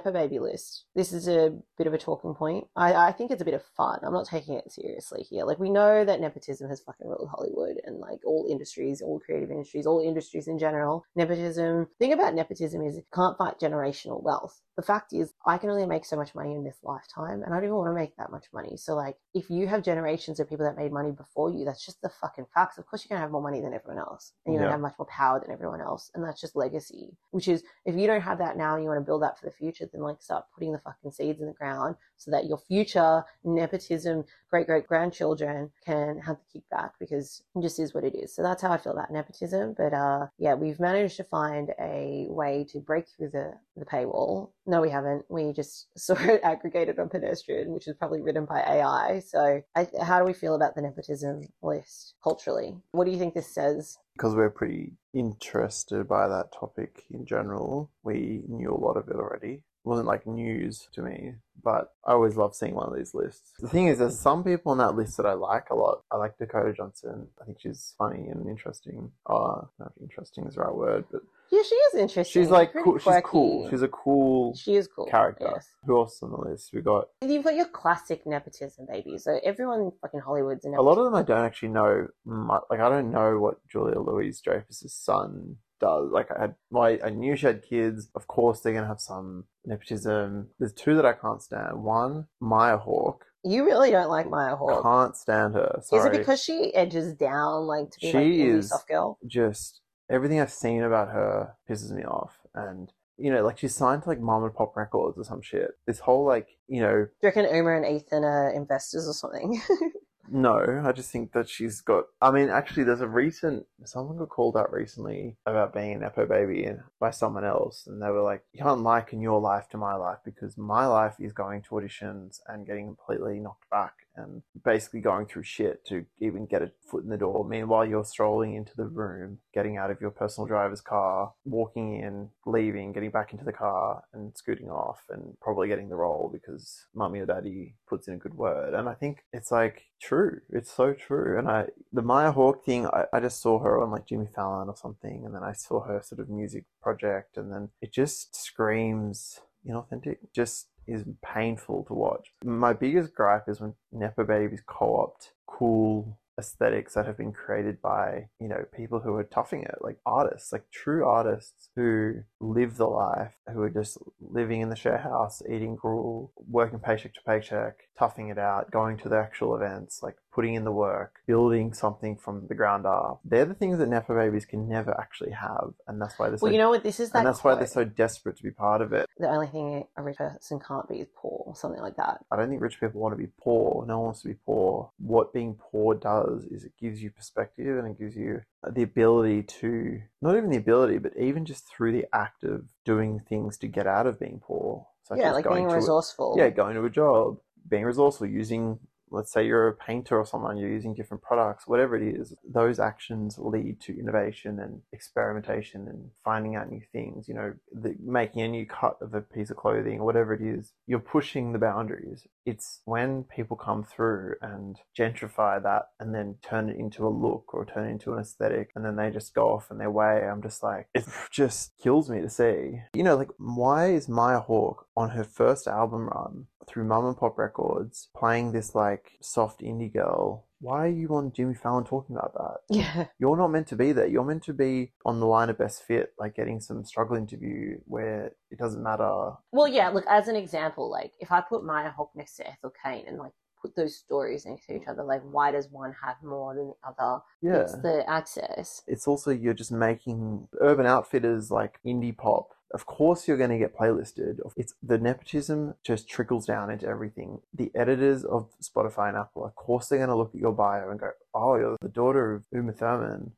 Nepo baby list. This is a bit of a talking point. I, I think it's a bit of fun. I'm not taking it seriously here. Like, we know that nepotism has fucking ruled Hollywood and like all industries, all creative industries, all industries in general. Nepotism, thing about nepotism is it can't fight generational wealth. The fact is, I can only make so much money in this lifetime, and I don't even want to make that much money. So, like, if you have generations of people that made money before you, that's just the fucking facts. Of course, you're gonna have more money than everyone else, and you're Yeah. gonna have much more power than everyone else, and that's just legacy. Which is, if you don't have that now, and you want to build that for the future, then like start putting the fucking seeds in the ground so that your future nepotism great great grandchildren can have the kickback because it just is what it is. So that's how I feel about nepotism. But uh, yeah, we've managed to find a way to break through the the paywall. No, we haven't. We just saw it aggregated on pedestrian, which is probably written by AI. So I, how do we feel about the nepotism list culturally? What do you think this says? because we're pretty interested by that topic in general. We knew a lot of it already. It wasn't like news to me, but I always love seeing one of these lists. The thing is, there's some people on that list that I like a lot. I like Dakota Johnson. I think she's funny and interesting. Uh, if interesting is the right word, but Yeah, she is interesting. she's like cool. She's cool. She's a cool she is cool. character. Yes. Who else on the list? We got You've got your classic nepotism baby. So everyone in fucking Hollywood's a a lot of them. I don't actually know. Much, like I don't know what Julia Louise Dreyfus's son does. Like I had, my I, knew she had kids. Of course, they're gonna have some nepotism. There's two that I can't stand. One, Maya Hawke. You really don't like Maya Hawke. Can't stand her. Is it because she edges down like to be She like is- soft girl? just everything I've seen about her pisses me off. And you know, like she's signed to like Mom and Pop Records or some shit. This whole like, you know, Do you reckon Uma and Ethan are investors or something? no, I just think that she's got. I mean, actually, there's a recent someone got called out recently about being an Epo baby and by someone else, and they were like, "You can't liken your life to my life because my life is going to auditions and getting completely knocked back and basically going through shit to even get a foot in the door. Meanwhile, you're strolling into the room, getting out of your personal driver's car, walking in, leaving, getting back into the car, and scooting off, and probably getting the role because mummy or daddy puts in a good word. And I think it's like true. It's so true. And I, the Maya Hawke thing, I, I just saw her on like Jimmy Fallon or something, and then I saw her sort of music project, and then it just screams inauthentic. Just is painful to watch. My biggest gripe is when Nepo babies co-opt cool aesthetics that have been created by, you know, people who are toughing it, like artists, like true artists who live the life, who are just living in the share house, eating gruel, working paycheck to paycheck, toughing it out, going to the actual events, like putting in the work, building something from the ground up. They're the things that Nepo babies can never actually have. And that's why they're so well, you know what? This is that. and that's why they're so desperate to be part of it. The only thing a rich person can't be is poor, or something like that. I don't think rich people want to be poor. No one wants to be poor. What being poor does is it gives you perspective and it gives you the ability to, not even the ability, but even just through the act of doing things to get out of being poor. Such yeah, like going being to a- resourceful. yeah, going to a job, being resourceful, using, let's say you're a painter or someone, you're using different products, whatever it is, those actions lead to innovation and experimentation and finding out new things, you know, the, making a new cut of a piece of clothing or whatever it is. You're pushing the boundaries. It's when people come through and gentrify that and then turn it into a look or turn it into an aesthetic and then they just go off in their way. I'm just like, it just kills me to see. You know, like, why is Maya Hawke on her first album run through Mum and Pop Records playing this like soft indie girl? Why are you on Jimmy Fallon talking about that? Yeah. You're not meant to be there. You're meant to be on the line of best fit, like getting some struggle interview where it doesn't matter. Well, yeah. Look, as an example, like if I put Maya Hawke next to Ethel Cain and like put those stories next to each other, like why does one have more than the other? Yeah. It's the access. it's also you're just making urban outfitters like indie pop. Of course, you're going to get playlisted. It's the nepotism just trickles down into everything. The editors of Spotify and Apple, of course, they're going to look at your bio and go, "Oh, you're the daughter of Uma Thurman.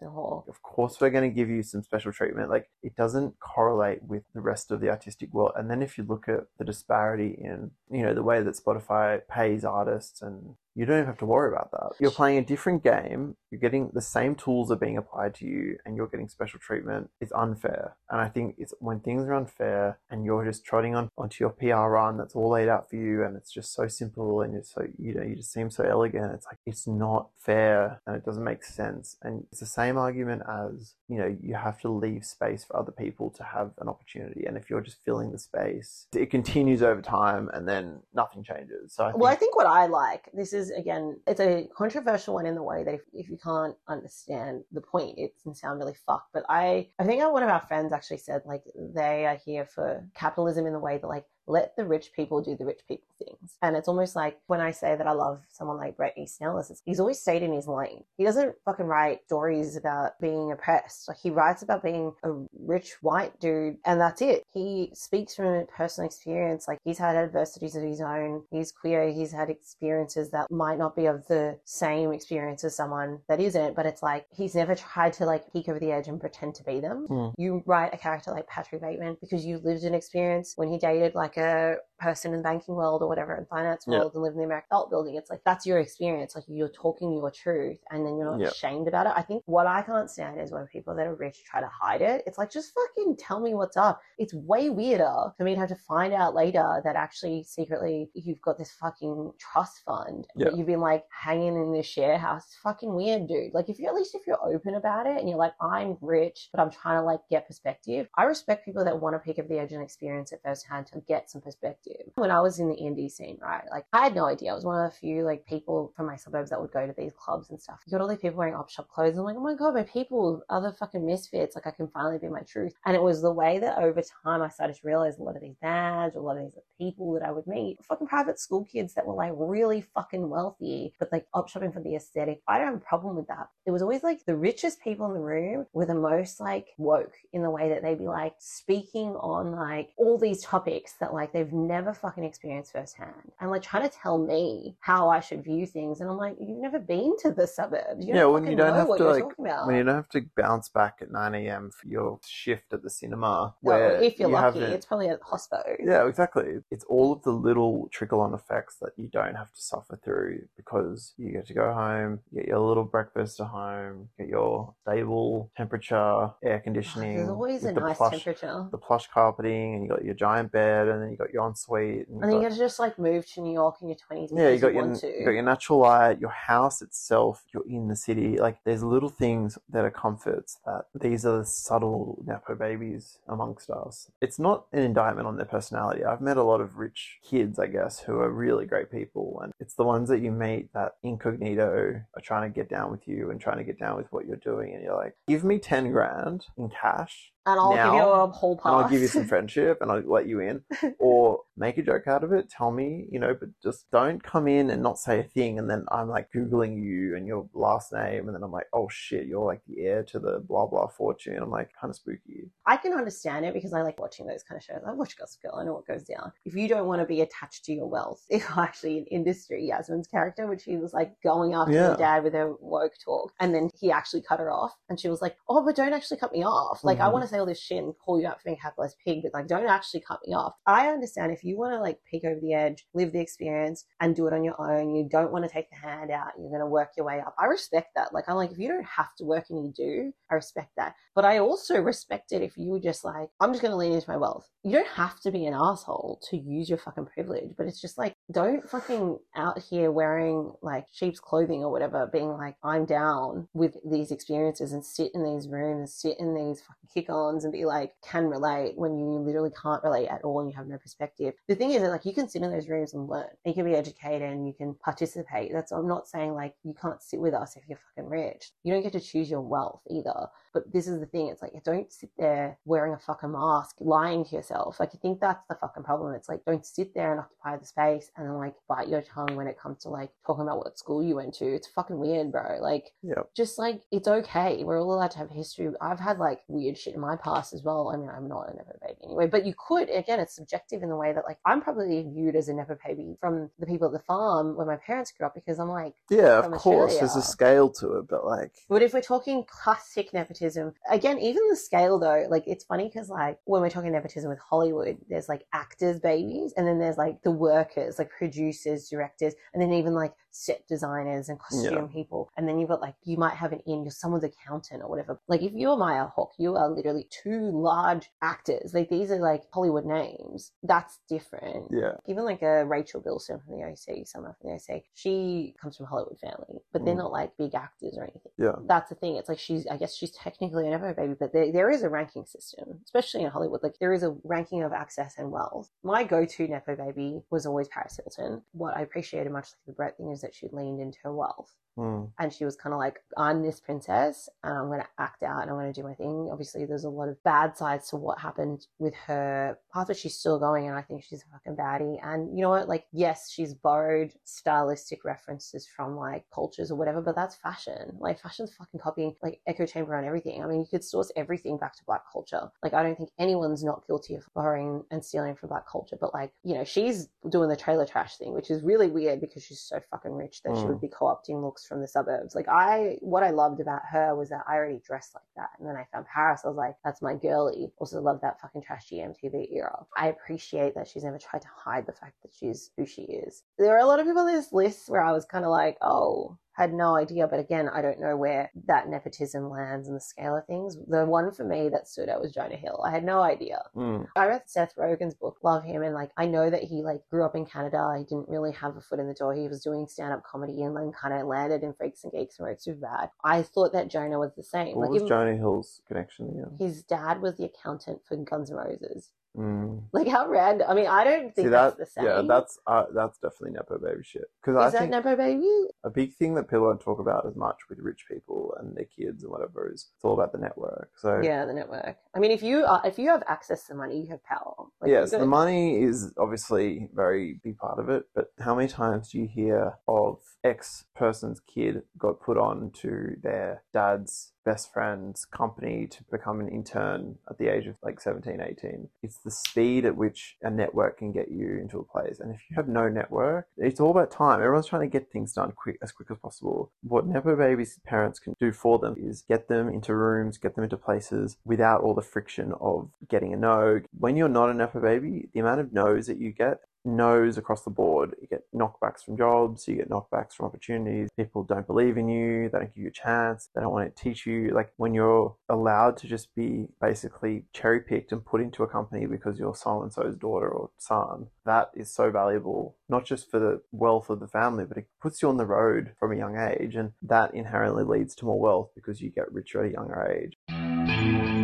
The whole. Of course, we're going to give you some special treatment." Like it doesn't correlate with the rest of the artistic world. And then if you look at the disparity in, you know, the way that Spotify pays artists and you don't even have to worry about that. You're playing a different game. You're getting the same tools are being applied to you, and you're getting special treatment. It's unfair, and I think it's when things are unfair, and you're just trotting on onto your PR run that's all laid out for you, and it's just so simple, and it's so you know you just seem so elegant. It's like it's not fair and it doesn't make sense. And it's the same argument as, you know, you have to leave space for other people to have an opportunity. And if you're just filling the space, it continues over time and then nothing changes. So I think, Well, I think what I like, this is again, it's a controversial one in the way that if, if you can't understand the point, it can sound really fucked. But I, I think one of our friends actually said, like, they are here for capitalism in the way that, like, let the rich people do the rich people things. And it's almost like when I say that I love someone like Bret Easton Ellis, he's always stayed in his lane. He doesn't fucking write stories about being oppressed. Like he writes about being a rich white dude and that's it. He speaks from a personal experience. Like he's had adversities of his own. He's queer. He's had experiences that might not be of the same experience as someone that isn't, but it's like he's never tried to like peek over the edge and pretend to be them. Mm. You write a character like Patrick Bateman because you lived an experience when he dated like a person in the banking world or whatever in finance Yeah. world and live in the American Belt building. It's like that's your experience. Like you're talking your truth and then you're not Yeah. ashamed about it. I think what I can't stand is when people that are rich try to hide it. It's like just fucking tell me what's up. It's way weirder for me to have to find out later that actually secretly you've got this fucking trust fund Yeah. that you've been like hanging in this share house. It's fucking weird, dude. Like if you at least if you're open about it and you're like, I'm rich, but I'm trying to like get perspective. I respect people that want to pick up the edge and experience it firsthand to get some perspective. When I was in the indie scene, right? Like I had no idea. I was one of the few like people from my suburbs that would go to these clubs and stuff. You got all these people wearing op shop clothes. I'm like, oh my god, my people, other fucking misfits. Like I can finally be my truth. And it was the way that over time I started to realize a lot of these dads, a lot of these people that I would meet, fucking private school kids that were like really fucking wealthy, but like op shopping for the aesthetic. I don't have a problem with that. It was always like the richest people in the room were the most like woke in the way that they'd be like speaking on like all these topics that like they've never fucking experienced firsthand and like trying to tell me how I should view things. And I'm like, you've never been to the suburbs. You Yeah, when you don't know have what to, you're like, talking about. when you don't have to bounce back at 9 a.m. for your shift at the cinema, Well, where if you're you lucky, it's probably at hospo. Yeah, exactly. It's all of the little trickle on effects that you don't have to suffer through because you get to go home, get your little breakfast at home, get your stable temperature, air conditioning. There's always a the nice plush, temperature. The plush carpeting, and you got your giant bed, and then you got your ensuite. And And then you got- to just like move to New York in your 20s yeah, you got you your you got your natural light, your house itself. You're in the city. Like there's little things that are comforts. That these are the subtle napo babies amongst us. It's not an indictment on their personality. I've met a lot of rich kids, I guess, who are really great people, and it's the ones that you meet that incognito are trying to get down with you and trying to get down with what you're doing, and you're like, give me ten grand in cash, and I'll give you a whole pass. and I'll give you some friendship and I'll let you in. Or make a joke out of it, tell me, you know, but just don't come in and not say a thing and then I'm like Googling you and your last name and then I'm like, oh shit, you're like the heir to the blah blah fortune. I'm like kind of spooky. I can understand it because I like watching those kind of shows. I watch Gossip Girl. I know what goes down. If you don't want to be attached to your wealth, if actually in industry, Yasmin's character, which she was like going after Yeah. her dad with her woke talk, and then he actually cut her off, and she was like, "Oh, but don't actually cut me off. Like I Mhm. want to say all this shit and call you out for being a capitalist pig, but like don't actually cut me off." I understand if you want to like peek over the edge, live the experience, and do it on your own. You don't want to take the hand out. You're going to work your way up. I respect that. Like I'm like, if you don't have to work and you do, I respect that. But I also respect it if you were just like, I'm just going to lean into my wealth. You don't have to be an asshole to use your fucking privilege, but it's just like, don't fucking out here wearing like sheep's clothing or whatever, being like, I'm down with these experiences and sit in these rooms, sit in these fucking kick ons and be like, can relate when you literally can't relate at all and you have no perspective. The thing is that like you can sit in those rooms and learn. You can be educated and you can participate. That's, I'm not saying like you can't sit with us if you're fucking rich. You don't get to choose your wealth either. But this is the thing. It's like, don't sit there wearing a fucking mask, lying to yourself. Like, I think that's the fucking problem. It's like, don't sit there and occupy the space and then like bite your tongue when it comes to like talking about what school you went to. It's fucking weird, bro. Like, Yep. just like, it's okay. We're all allowed to have history. I've had like weird shit in my past as well. I mean, I'm not a Nepo baby anyway, but you could, again, it's subjective in the way that like, I'm probably viewed as a Nepo baby from the people at the farm where my parents grew up because I'm like, Yeah, of course. There's a scale to it, but like but if we're talking classic nepotism, again, even the scale though, like it's funny because like when we're talking nepotism with Hollywood, there's like actors' babies, and then there's like the workers, like producers, directors, and then even like set designers and costume people, and then you've got like you might have an in, you're someone's accountant or whatever. Like if you're Maya Hawke, you are literally two large actors. Like these are like Hollywood names. That's different. Yeah. Even like a Rachel Bilson from the OC, someone from the OC, she comes from a Hollywood family, but they're Mm. not like big actors or anything. Yeah. That's the thing. It's like she's, I guess she's technically an Nepo baby, but there, there is a ranking system, especially in Hollywood. Like there is a ranking of access and wealth. My go-to Nepo baby was always Paris Hilton. What I appreciated much like the Bret thing is that she leaned into her wealth Mm. and she was kind of like, I'm this princess and I'm going to act out and I'm going to do my thing. Obviously, there's a lot of bad sides to what happened with her path, but she's still going and I think she's a fucking baddie. And you know what? Like, yes, she's borrowed stylistic references from like cultures or whatever, but that's fashion. Like, fashion's fucking copying like echo chamber on everything. I mean, you could source everything back to black culture. Like, I don't think anyone's not guilty of borrowing and stealing from black culture, but like, you know, she's doing the trailer trash thing, which is really weird because she's so fucking rich that she Mm. would be co-opting looks from the suburbs. Like I, what I loved about her was that I already dressed like that, and then I found Paris. I was like, that's my girly. Also love that fucking trashy MTV era. I appreciate that she's never tried to hide the fact that she's who she is. There are a lot of people on this list where I was kind of like, oh. Had no idea, but again, I don't know where that nepotism lands in the scale of things. The one for me that stood out was Jonah Hill. I had no idea. Mm. I read Seth Rogen's book, love him, and like I know that he like grew up in Canada. He didn't really have a foot in the door. He was doing stand up comedy and then kind of landed in Freaks and Geeks and wrote super bad. I thought that Jonah was the same. What like was even- Jonah Hill's connection again? his dad was the accountant for Guns N' Roses. Mm. Like how random. I mean, I don't think See that's that? the same. Yeah, that's uh, that's definitely nepo baby shit. Because I that think Nepo baby? a big thing that people don't talk about as much with rich people and their kids and whatever is it's all about the network. So Yeah, the network. I mean, if you are, if you have access to money, you have power. Like, yes, the money is obviously a very big part of it, but how many times do you hear of X person's kid got put on to their dad's best friend's company to become an intern at the age of like 17, 18? It's the speed at which a network can get you into a place. And if you have no network, it's all about time. Everyone's trying to get things done quick as quick as possible. What Nepo babies' parents can do for them is get them into rooms, get them into places without all the friction of getting a no. When you're not a Nepo baby, the amount of no's that you get no's across the board. You get knockbacks from jobs, you get knockbacks from opportunities. People don't believe in you, they don't give you a chance, they don't want to teach you. Like when you're allowed to just be basically cherry picked and put into a company because you're so and so's daughter or son, that is so valuable, not just for the wealth of the family, but it puts you on the road from a young age. And that inherently leads to more wealth because you get richer at a younger age.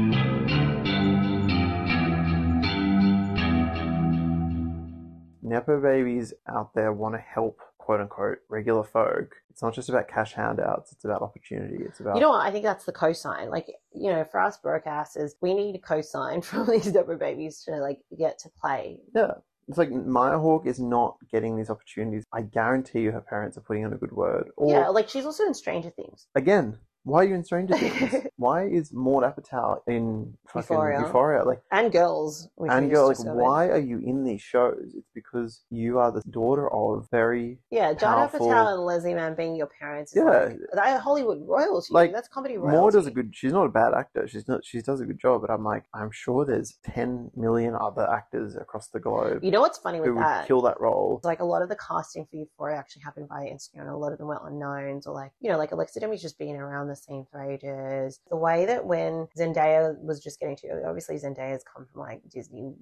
Nepo babies out there want to help quote unquote regular folk. It's not just about cash handouts, it's about opportunity. It's about You know what? I think that's the cosign. Like, you know, for us broadcasters, we need a cosign from these Nepo babies to like get to play. Yeah. It's like Maya Hawke is not getting these opportunities. I guarantee you her parents are putting in a good word. Or yeah, like she's also in Stranger Things. again, why are you in Stranger Things? why is Maude Apatow in fucking Euphoria. Euphoria? Like And girls. we and girls. like why are you in these shows? It's because you are the daughter of very Yeah, John powerful- Patel and Leslie Mann being your parents. Yeah. like, Hollywood royalty. Like, that's comedy royalty. Maud does a good. She's not a bad actor. She's not. She does a good job. But I'm like, I'm sure there's 10 million other actors across the globe You know what's funny with who would that? kill that role. like a lot of the casting for Euphoria actually happened via Instagram. A lot of them were unknowns, or like you know, like Alexa Demie's just being around the scene for ages. The way that when Zendaya was just getting to, obviously Zendaya's come from like Disney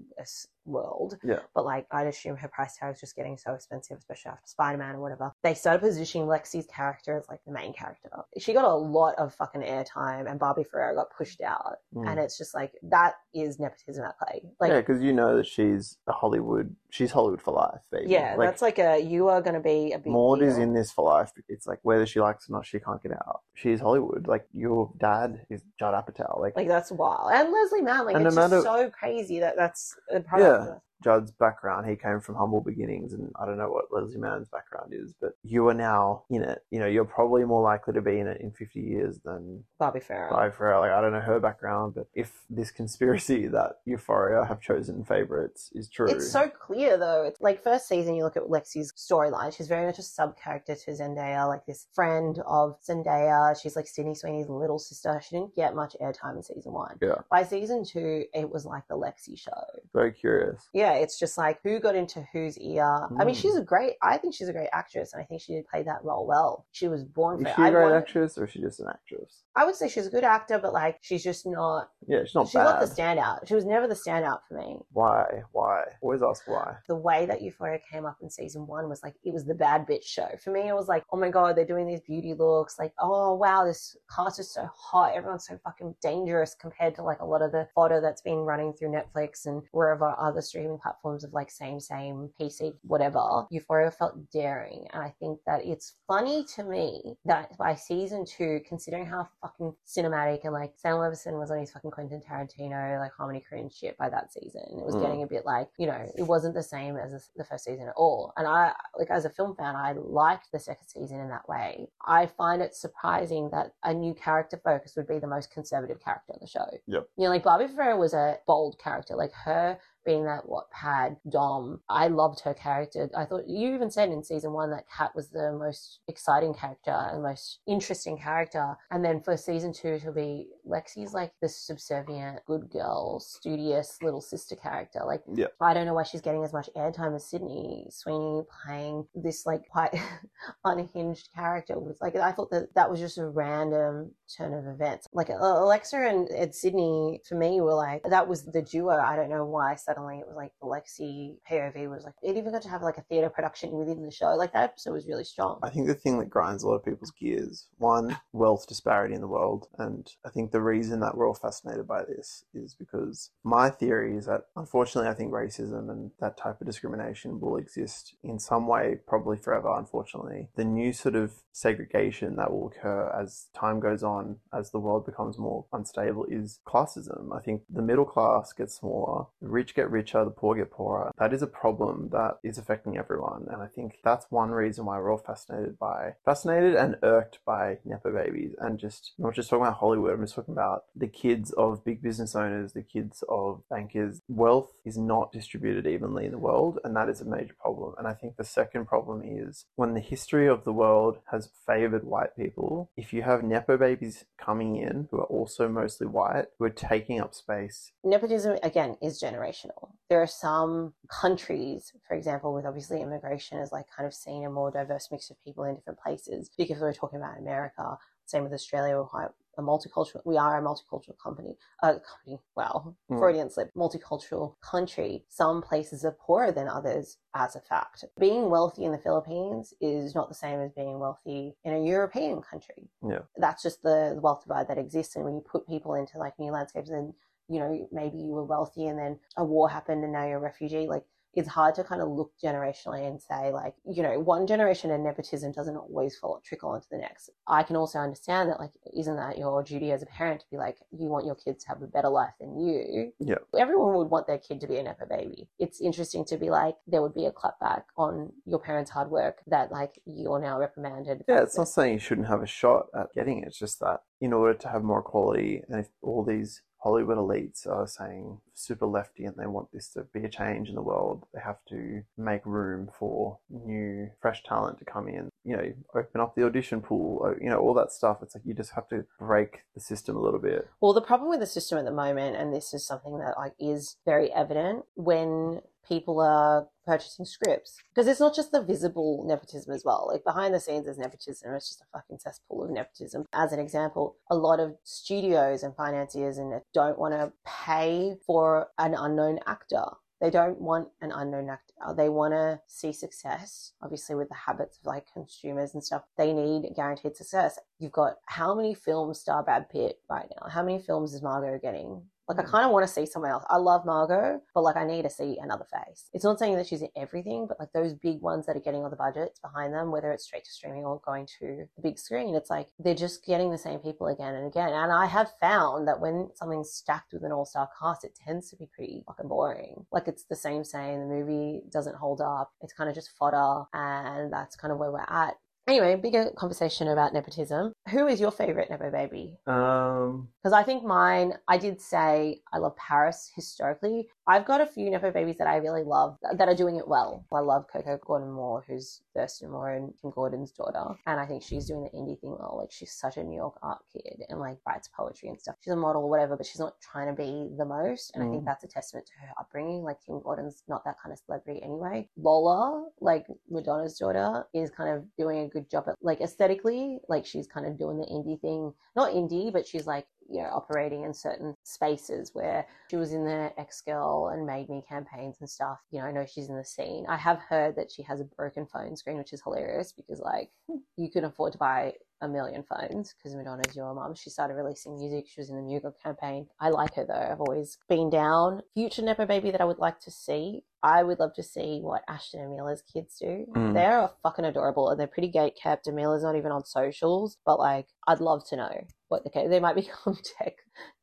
world, Yeah. but like I'd assume her price tag was just getting so expensive, especially after Spider Man or whatever. They started positioning Lexi's character as like the main character. She got a lot of fucking airtime, and Barbie Ferreira got pushed out, Mm. and it's just like that is nepotism at play. Like yeah, because you know that she's a Hollywood. She's Hollywood for life, baby. Yeah, like, that's like a you are going to be a big Maude is in this for life. It's like whether she likes it or not, she can't get out. She's Hollywood. Like your dad is Judd Apatow. Like, like that's wild. And Leslie Mann, like And it's no just so crazy that that's a product. Yeah. Judd's background, he came from humble beginnings, and I don't know what Leslie Mann's background is, but you are now in it. You know, you're probably more likely to be in it in 50 years than Bobby Farrow. Barbie Ferreira. Like, I don't know her background, but if this conspiracy that Euphoria have chosen favorites is true, It's so clear though. It's like first season, you look at Lexi's storyline. She's very much a sub character to Zendaya, like this friend of Zendaya. She's like Sydney Sweeney's little sister. She didn't get much airtime in season one. Yeah. By season two, it was like the Lexi show. Very curious. Yeah, it's just like who got into whose ear. I mean, Mm. she's a great. I think she's a great actress, and I think she did play that role well. She was born for Is it. she a I, great actress or is she just an actress? I would say she's a good actor, but like she's just not. Yeah, she's not she's bad. not the standout. She was never the standout for me. Why? Why? Always ask why. the way that Euphoria came up in season one was like it was the bad bitch show. For me, it was like, oh my god, they're doing these beauty looks. Like, oh wow, this cast is so hot. Everyone's so fucking dangerous compared to like a lot of the photo that's been running through Netflix and wherever other streaming platforms of like same same PC whatever. Euphoria felt daring, and I think that it's funny to me that by season two, considering how fucking cinematic and like Sam Levinson was on his fucking Quentin Tarantino like Harmony Korine shit by that season, it was Mm. getting a bit like you know it wasn't the same as the- the first season at all. And I like as a film fan, I liked the second season in that way. I find it surprising that a new character focus would be the most conservative character on the show. Yep. You know, like Barbie Ferreira was a bold character, like her her being that what pad dom. I loved her character. I thought you even said in season one that kat was the most exciting character and most interesting character. And then for season two she'll be lexi's like the subservient good girl studious little sister character. Like Yeah. i don't know why she's getting as much airtime as sydney sweeney playing this like quite unhinged character was. Like i thought that that was just a random turn of events. Like alexa and ed sydney for me were like that was the duo. I don't know why suddenly it was like lexi pov was like it even got to have like a theater production within the show like that episode was really strong I think the thing that grinds a lot of people's gears, one, wealth disparity in the world. And I think the reason that we're all fascinated by this is because my theory is that unfortunately, I think racism and that type of discrimination will exist in some way, probably forever, unfortunately. The new sort of segregation that will occur as time goes on, as the world becomes more unstable, is classism. I think the middle class gets smaller, the rich get richer, the poor get poorer. That is a problem that is affecting everyone. And I think that's one reason why we're all fascinated by, fascinated and irked by Nepo babies. And just, I'm not just talking about Hollywood, I'm just talking about the kids of big business owners, the kids of bankers. Wealth is not distributed evenly in the world, and that is a major problem. And I think the second problem is when the history of the world has favored white people, if you have Nepo babies coming in who are also mostly white, who are taking up space nepotism again is generational there are some countries for example with obviously immigration is like kind of seeing a more diverse mix of people in different places because we're talking about america same with australia we're quite a multicultural we are a multicultural company uh company wow Mm. freudian slip multicultural country some places are poorer than others as a fact being wealthy in the philippines is not the same as being wealthy in a european country Yeah. that's just the, the wealth divide that exists and when you put people into like new landscapes and you know, maybe you were wealthy and then a war happened and now you're a refugee. Like, it's hard to kind of look generationally and say, like, you know, one generation of nepotism doesn't always follow, trickle onto the next. I can also understand that, like, isn't that your duty as a parent to be like, you want your kids to have a better life than you? Yeah. Everyone would want their kid to be a Nepo baby. It's interesting to be like, there would be a clapback on your parents' hard work that, like, you're now reprimanded. Yeah, it's not saying you shouldn't have a shot at getting it. It's just that in order to have more equality, and if all these Hollywood elites are saying super lefty and they want this to be a change in the world, they have to make room for new, fresh talent to come in. You know, open up the audition pool, you know, all that stuff. It's like you just have to break the system a little bit. Well, the problem with the system at the moment, and this is something that like is very evident when people are purchasing scripts, because it's not just the visible nepotism as well. Like behind the scenes, there's nepotism. It's just a fucking cesspool of nepotism. As an example, a lot of studios and financiers and don't want to pay for an unknown actor. They don't want an unknown actor. They want to see success, obviously, with the habits of like consumers and stuff. They need guaranteed success. You've got how many films star Brad Pitt right now? How many films is Margot getting? Like, I kind of want to see someone else. I love Margot, but like, I need to see another face. It's not saying that she's in everything, but like those big ones that are getting all the budgets behind them, whether it's straight to streaming or going to the big screen, it's like they're just getting the same people again and again. And I have found that when something's stacked with an all star cast, it tends to be pretty fucking boring. Like, it's the same saying the movie doesn't hold up, it's kind of just fodder, and that's kind of where we're at Anyway, bigger conversation about nepotism. Who is your favorite nepo baby? Um, Because I think mine, I did say I love Paris historically. I've got a few Nepo babies that I really love that are doing it well. I love Coco Gordon Moore, who's Thurston Moore and Kim Gordon's daughter. And I think she's doing the indie thing well. Like, she's such a New York art kid and like writes poetry and stuff. She's a model or whatever, but she's not trying to be the most. And I think Mm. that's a testament to her upbringing. Like, Kim Gordon's not that kind of celebrity anyway. Lola, like Madonna's daughter, is kind of doing a good job at like aesthetically. Like, she's kind of doing the indie thing. Not indie, but she's like, you know, operating in certain spaces where she was in the X Girl and Made Me campaigns and stuff. You know, I know she's in the scene. I have heard that she has a broken phone screen, which is hilarious because, like, you can afford to buy a million phones because Madonna's your mum. She started releasing music. She was in the Mugo campaign. I like her though. I've always been down. Future Nepo baby that I would like to see. I would love to see what Ashton and Mila's kids do. Mm. They're fucking adorable and they're pretty gate kept. And Mila's not even on socials, but like, I'd love to know what the they might become tech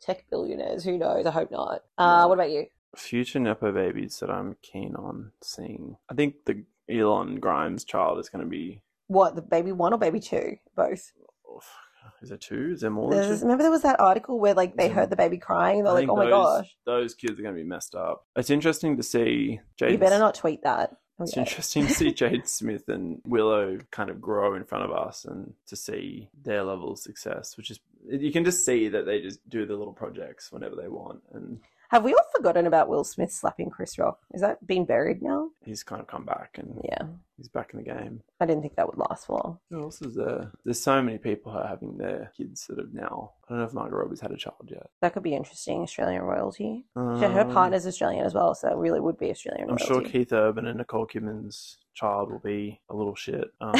tech billionaires. Who knows? I hope not. Uh, what about you? future nepo babies that I'm keen on seeing. I think the Elon Grimes child is going to be. What the baby one or baby two? Both. Is there two? Is there more? than There's, two? remember there was that article where like they Yeah. heard the baby crying. They're I like, think oh my those, gosh. those kids are going to be messed up. It's interesting to see. Jade, You better not tweet that. Oh, it's Okay. interesting to see Jade Smith and Willow kind of grow in front of us and to see their level of success, which is you can just see that they just do the little projects whenever they want, and Have we all forgotten about Will Smith slapping Chris Rock? Is that been buried now? he's kind of come back and Yeah. he's back in the game. I didn't think that would last for long. Who else is there? There's so many people who are having their kids that have now. I don't know if Margot Robbie's had a child yet. That could be interesting. Australian royalty. She- her Um, partner's Australian as well, so that really would be Australian I'm royalty. sure Keith Urban and Nicole Kidman's child will be a little shit. Um,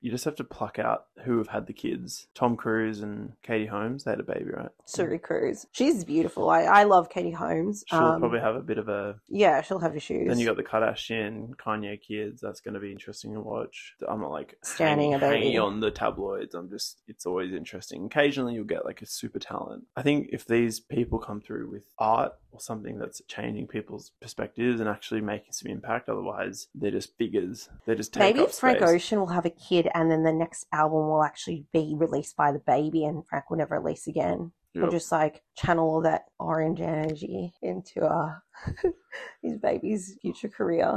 you just have to pluck out who have had the kids. Tom Cruise and Katie Holmes, they had a baby, right? Suri Cruise. She's beautiful. I, I love Katie Holmes. She'll Um, probably have a bit of a. Yeah, she'll have issues. Then you got the Kardashian, Kanye kids. That's going to be interesting to watch. I'm not like Standing hanging, a baby. hanging on the tabloids. I'm just, it's always interesting. Occasionally you'll get like a super talent. I think if these people come through with art or something that's changing people's perspectives and actually making some impact, otherwise they're just figures. They're just take Maybe Frank. Ocean will have a kid and then the next album will actually be released by the baby and Frank will never release again. Yep. just like channel all that orange energy into uh his baby's future career.